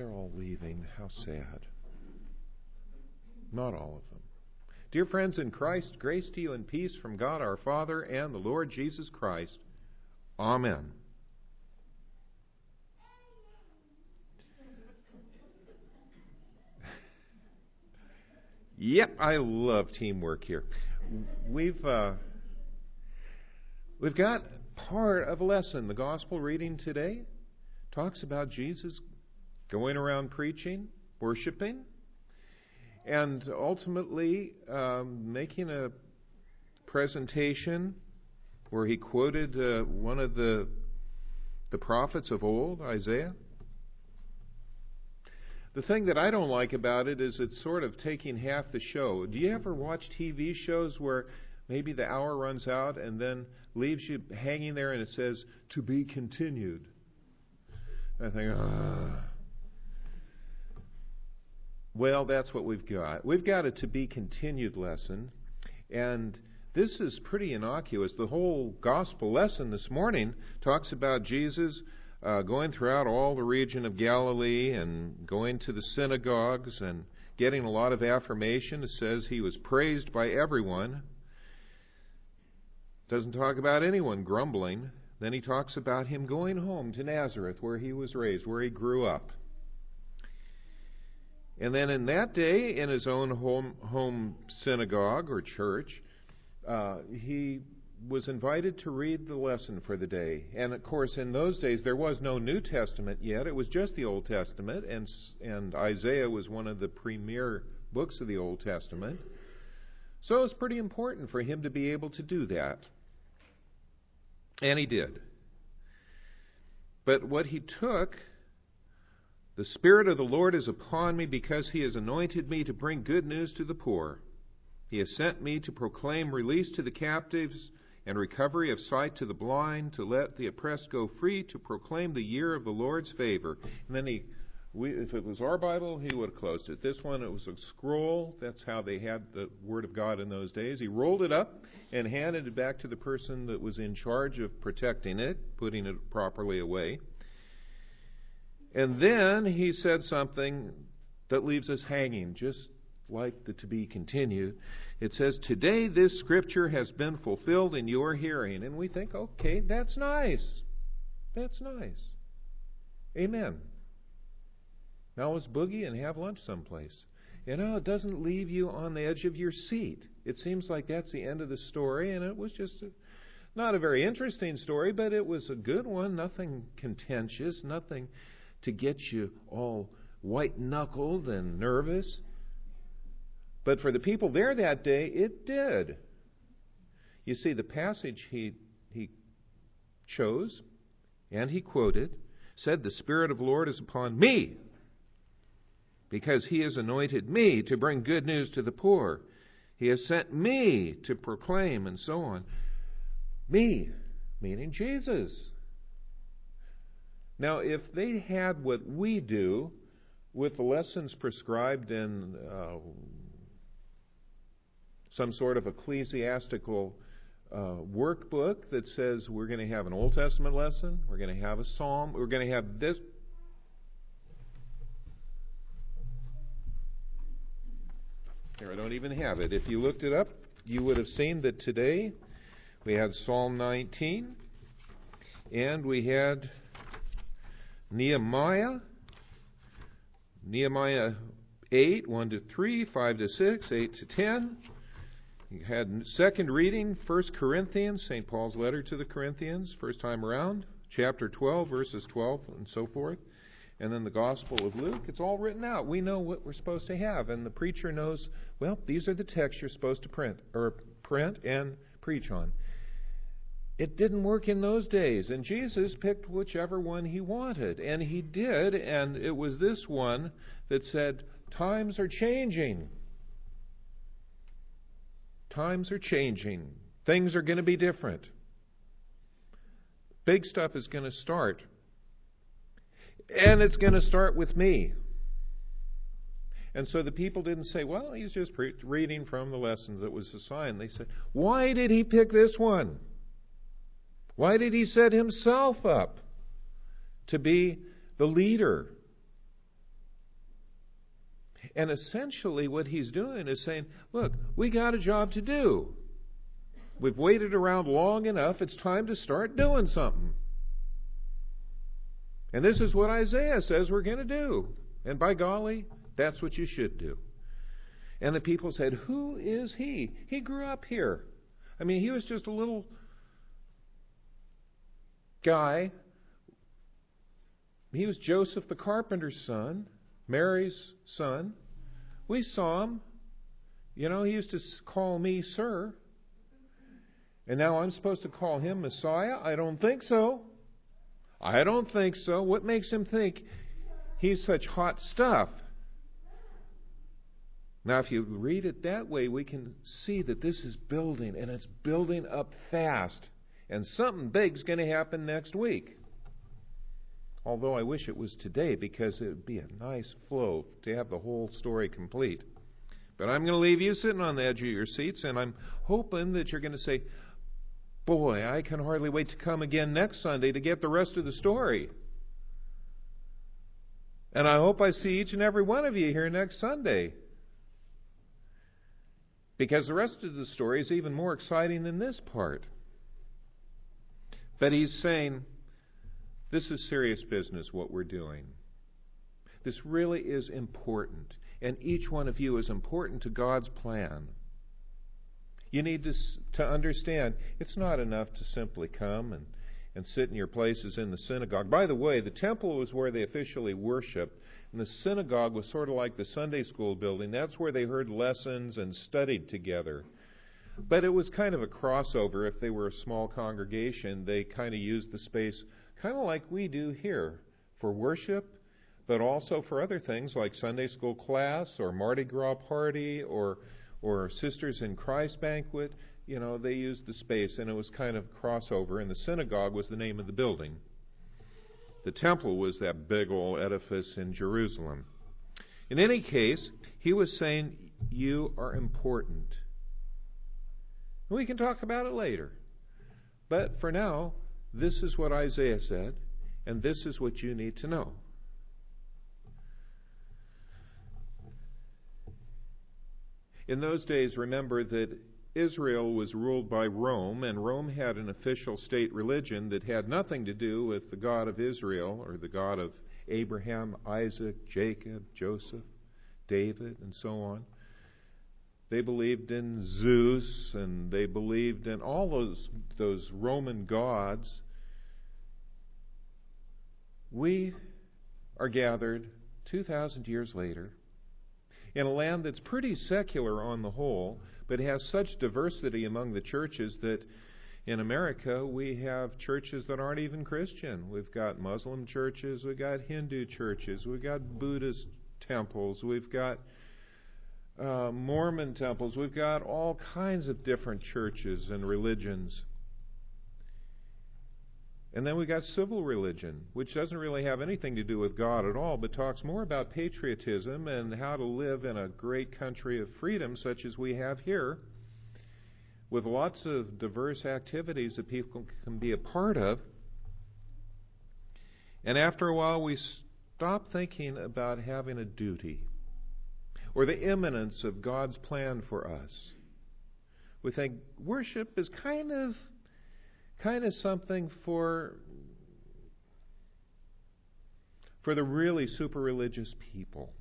they're all leaving. How sad. Not all of them. Dear friends in Christ, grace to you and peace from God our Father and the Lord Jesus Christ. Amen. Yep, I love teamwork here. We've uh, we've got part of a lesson. The gospel reading today talks about Jesus going around preaching, worshiping, and ultimately um, making a presentation where he quoted uh, one of the the prophets of old, Isaiah. The thing that I don't like about it is it's sort of taking half the show. Do you ever watch TV shows where maybe the hour runs out and then leaves you hanging there and it says, to be continued? I think, ah. Well, that's what we've got. We've got a to be continued lesson, and this is pretty innocuous. The whole gospel lesson this morning talks about Jesus uh, going throughout all the region of Galilee and going to the synagogues and getting a lot of affirmation. It says he was praised by everyone. Doesn't talk about anyone grumbling. Then he talks about him going home to Nazareth, where he was raised, where he grew up. And then in that day, in his own home, home synagogue or church, uh, he was invited to read the lesson for the day. And of course, in those days, there was no New Testament yet. It was just the Old Testament, and, and Isaiah was one of the premier books of the Old Testament. So it was pretty important for him to be able to do that. And he did. But what he took, the Spirit of the Lord is upon me because he has anointed me to bring good news to the poor. He has sent me to proclaim release to the captives and recovery of sight to the blind, to let the oppressed go free, to proclaim the year of the Lord's favor. And then he, we, if it was our Bible, he would have closed it. This one, it was a scroll. That's how they had the Word of God in those days. He rolled it up and handed it back to the person that was in charge of protecting it, putting it properly away. And then he said something that leaves us hanging, just like the to be continued. It says, Today this scripture has been fulfilled in your hearing. And we think, okay, that's nice. That's nice. Amen. Now let's boogie and have lunch someplace. You know, it doesn't leave you on the edge of your seat. It seems like that's the end of the story, and it was just a, not a very interesting story, but it was a good one. Nothing contentious, nothing to get you all white knuckled and nervous. But for the people there that day, it did. You see, the passage he, he chose and he quoted said, The Spirit of the Lord is upon me because he has anointed me to bring good news to the poor. He has sent me to proclaim, and so on. Me, meaning Jesus. Now, if they had what we do with the lessons prescribed in uh, some sort of ecclesiastical uh, workbook that says we're going to have an Old Testament lesson, we're going to have a psalm, we're going to have this. Here, I don't even have it. If you looked it up, you would have seen that today we had Psalm 19 and we had Nehemiah, Nehemiah 8, 1 to 3, 5 to 6, 8 to 10. You had second reading, 1 Corinthians, St. Paul's letter to the Corinthians, first time around, chapter 12, verses 12 and so forth. And then the Gospel of Luke. It's all written out. We know what we're supposed to have. And the preacher knows, well, these are the texts you're supposed to print, or print and preach on. It didn't work in those days, and Jesus picked whichever one he wanted, and he did, and it was this one that said, Times are changing. Times are changing. Things are going to be different. Big stuff is going to start. And it's going to start with me. And so the people didn't say, well, he's just pre- reading from the lessons that was assigned. They said, why did he pick this one? Why did he set himself up to be the leader? And essentially, what he's doing is saying, Look, we got a job to do. We've waited around long enough. It's time to start doing something. And this is what Isaiah says we're going to do. And by golly, that's what you should do. And the people said, Who is he? He grew up here. I mean, he was just a little guy. He was Joseph the carpenter's son, Mary's son. We saw him. You know, he used to call me sir. And now I'm supposed to call him Messiah? I don't think so. I don't think so. What makes him think he's such hot stuff? Now, if you read it that way, we can see that this is building, and it's building up fast. And something big's going to happen next week. Although I wish it was today because it would be a nice flow to have the whole story complete. But I'm going to leave you sitting on the edge of your seats, and I'm hoping that you're going to say, Boy, I can hardly wait to come again next Sunday to get the rest of the story. And I hope I see each and every one of you here next Sunday. Because the rest of the story is even more exciting than this part. But he's saying, this is serious business, what we're doing. This really is important. And each one of you is important to God's plan. You need to, to understand it's not enough to simply come and, and sit in your places in the synagogue. By the way, the temple was where they officially worshiped. And the synagogue was sort of like the Sunday school building. That's where they heard lessons and studied together. But it was kind of a crossover. If they were a small congregation, they kind of used the space kind of like we do here for worship, but also for other things like Sunday school class or Mardi Gras party or or Sisters in Christ banquet. You know, they used the space, and it was kind of crossover. And the synagogue was the name of the building. The temple was that big old edifice in Jerusalem. In any case, he was saying, You are important. We can talk about it later. But for now, this is what Isaiah said, and this is what you need to know. In those days, remember that Israel was ruled by Rome, and Rome had an official state religion that had nothing to do with the God of Israel or the God of Abraham, Isaac, Jacob, Joseph, David, and so on. They believed in Zeus and they believed in all those, those Roman gods. We are gathered 2,000 years later in a land that's pretty secular on the whole but has such diversity among the churches that in America we have churches that aren't even Christian. We've got Muslim churches, we've got Hindu churches, we've got Buddhist temples, we've got uh, Mormon temples, we've got all kinds of different churches and religions. And then we got civil religion, which doesn't really have anything to do with God at all, but talks more about patriotism and how to live in a great country of freedom, such as we have here, with lots of diverse activities that people can be a part of. And after a while, we stop thinking about having a duty or the imminence of God's plan for us. We think worship is kind of kind of something for for the really super religious people.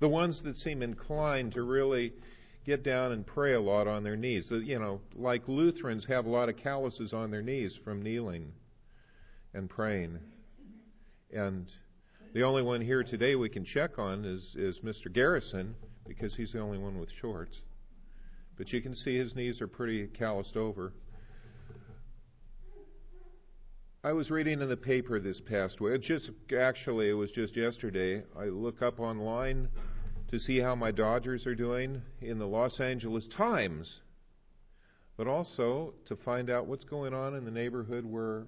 The ones that seem inclined to really get down and pray a lot on their knees. You know, like Lutherans have a lot of calluses on their knees from kneeling and praying. And the only one here today we can check on is, is Mr. Garrison because he's the only one with shorts. But you can see his knees are pretty calloused over. I was reading in the paper this past week. Just actually, it was just yesterday. I look up online to see how my Dodgers are doing in the Los Angeles Times, but also to find out what's going on in the neighborhood where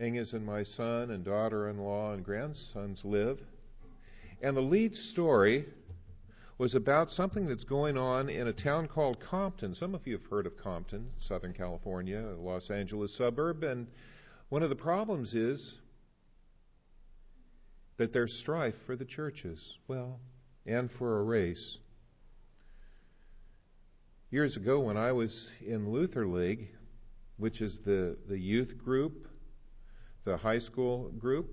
Inges and my son and daughter-in-law and grandsons live. And the lead story was about something that's going on in a town called Compton. Some of you have heard of Compton, Southern California, a Los Angeles suburb, and one of the problems is that there's strife for the churches, well, and for a race. Years ago, when I was in Luther League, which is the, the youth group, the high school group,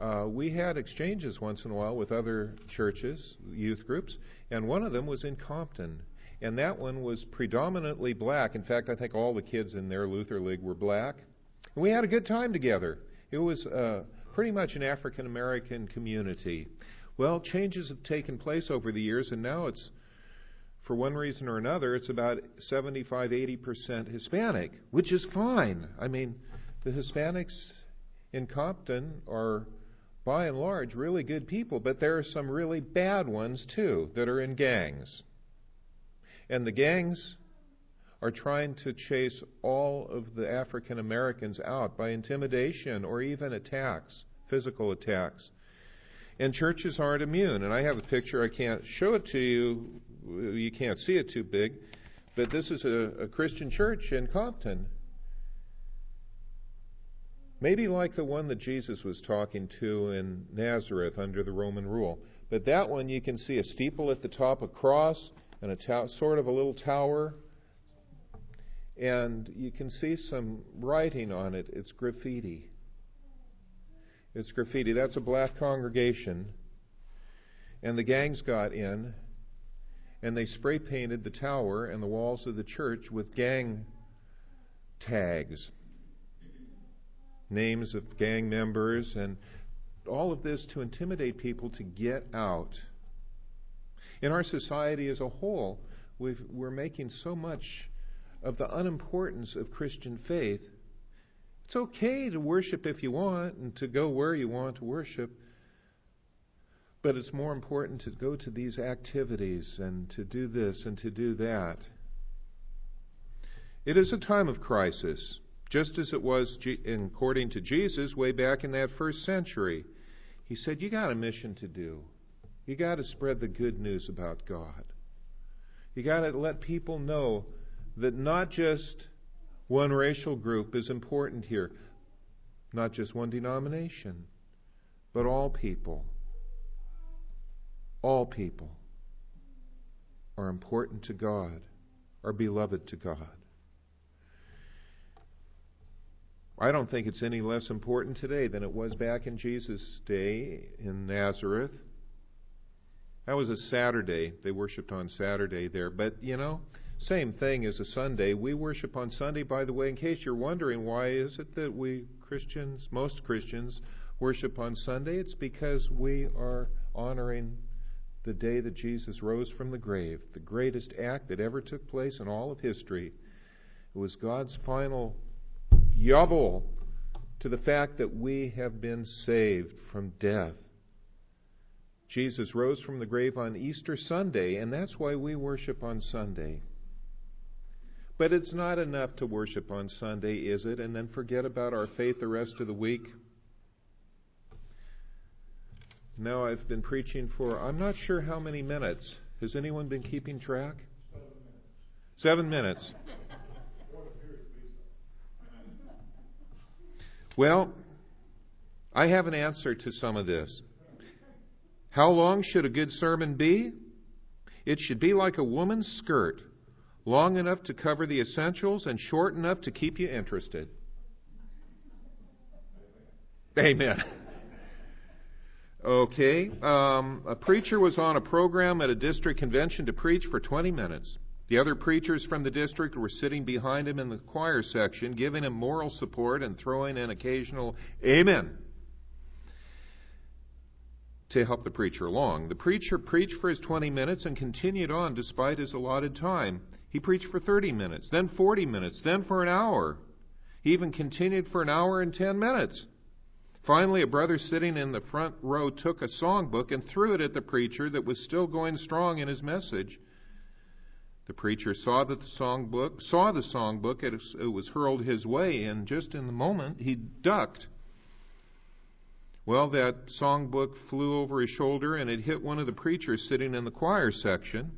uh, we had exchanges once in a while with other churches, youth groups, and one of them was in Compton. And that one was predominantly black. In fact, I think all the kids in their Luther League were black. And we had a good time together. It was uh, pretty much an African American community. Well, changes have taken place over the years, and now it's, for one reason or another, it's about 75, 80% Hispanic, which is fine. I mean, the Hispanics in Compton are by and large, really good people, but there are some really bad ones too that are in gangs. And the gangs are trying to chase all of the African Americans out by intimidation or even attacks, physical attacks. And churches aren't immune. And I have a picture, I can't show it to you, you can't see it too big, but this is a, a Christian church in Compton. Maybe like the one that Jesus was talking to in Nazareth under the Roman rule. But that one you can see a steeple at the top, a cross, and a ta- sort of a little tower. And you can see some writing on it. It's graffiti. It's graffiti. That's a black congregation. And the gangs got in and they spray painted the tower and the walls of the church with gang tags names of gang members, and all of this to intimidate people to get out. In our society as a whole, we are making so much of the unimportance of Christian faith. It's okay to worship if you want and to go where you want to worship, but it's more important to go to these activities and to do this and to do that. It is a time of crisis just as it was according to Jesus way back in that first century. He said, You got a mission to do. You got to spread the good news about God. You got to let people know that not just one racial group is important here, not just one denomination, but all people. All people are important to God, are beloved to God. I don't think it's any less important today than it was back in Jesus' day in Nazareth. That was a Saturday. They worshiped on Saturday there. But, you know, same thing as a Sunday. We worship on Sunday, by the way, in case you're wondering why is it that we Christians, most Christians, worship on Sunday? It's because we are honoring the day that Jesus rose from the grave, the greatest act that ever took place in all of history. It was God's final Yabul to the fact that we have been saved from death. Jesus rose from the grave on Easter Sunday, and that's why we worship on Sunday. But it's not enough to worship on Sunday, is it? And then forget about our faith the rest of the week? Now I've been preaching for I'm not sure how many minutes. Has anyone been keeping track? Seven minutes. Seven minutes. Well, I have an answer to some of this. How long should a good sermon be? It should be like a woman's skirt, long enough to cover the essentials and short enough to keep you interested. Amen. Okay. Um, a preacher was on a program at a district convention to preach for 20 minutes. The other preachers from the district were sitting behind him in the choir section, giving him moral support and throwing an occasional Amen to help the preacher along. The preacher preached for his 20 minutes and continued on despite his allotted time. He preached for 30 minutes, then 40 minutes, then for an hour. He even continued for an hour and 10 minutes. Finally, a brother sitting in the front row took a songbook and threw it at the preacher that was still going strong in his message. The preacher saw that the songbook saw the songbook. It, it was hurled his way, and just in the moment he ducked. Well, that songbook flew over his shoulder and it hit one of the preachers sitting in the choir section.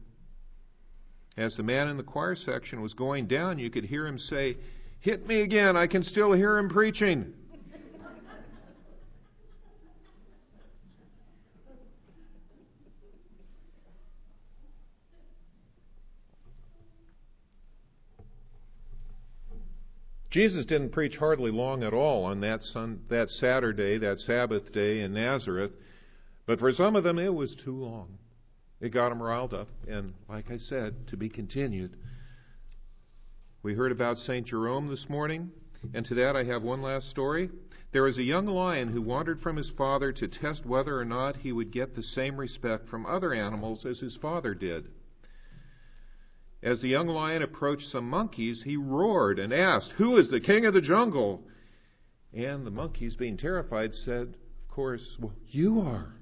As the man in the choir section was going down, you could hear him say, Hit me again, I can still hear him preaching. Jesus didn't preach hardly long at all on that, sun, that Saturday, that Sabbath day in Nazareth, but for some of them it was too long. It got them riled up, and like I said, to be continued. We heard about St. Jerome this morning, and to that I have one last story. There was a young lion who wandered from his father to test whether or not he would get the same respect from other animals as his father did. As the young lion approached some monkeys, he roared and asked, Who is the king of the jungle? And the monkeys, being terrified, said, Of course, well, you are.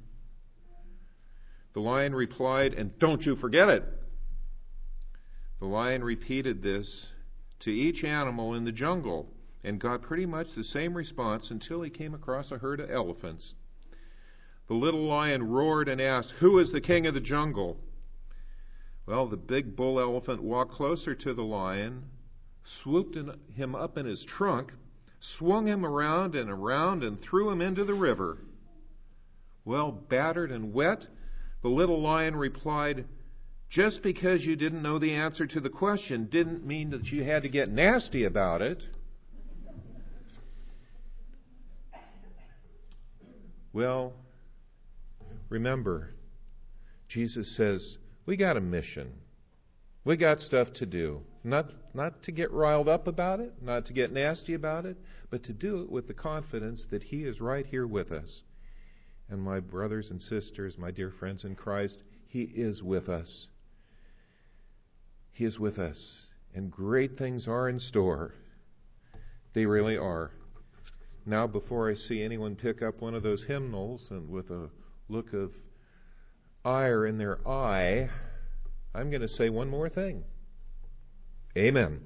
The lion replied, And don't you forget it. The lion repeated this to each animal in the jungle and got pretty much the same response until he came across a herd of elephants. The little lion roared and asked, Who is the king of the jungle? Well, the big bull elephant walked closer to the lion, swooped him up in his trunk, swung him around and around, and threw him into the river. Well, battered and wet, the little lion replied, Just because you didn't know the answer to the question didn't mean that you had to get nasty about it. Well, remember, Jesus says, we got a mission. We got stuff to do. Not, not to get riled up about it, not to get nasty about it, but to do it with the confidence that He is right here with us. And my brothers and sisters, my dear friends in Christ, He is with us. He is with us. And great things are in store. They really are. Now, before I see anyone pick up one of those hymnals and with a look of ire in their eye, I'm going to say one more thing. Amen.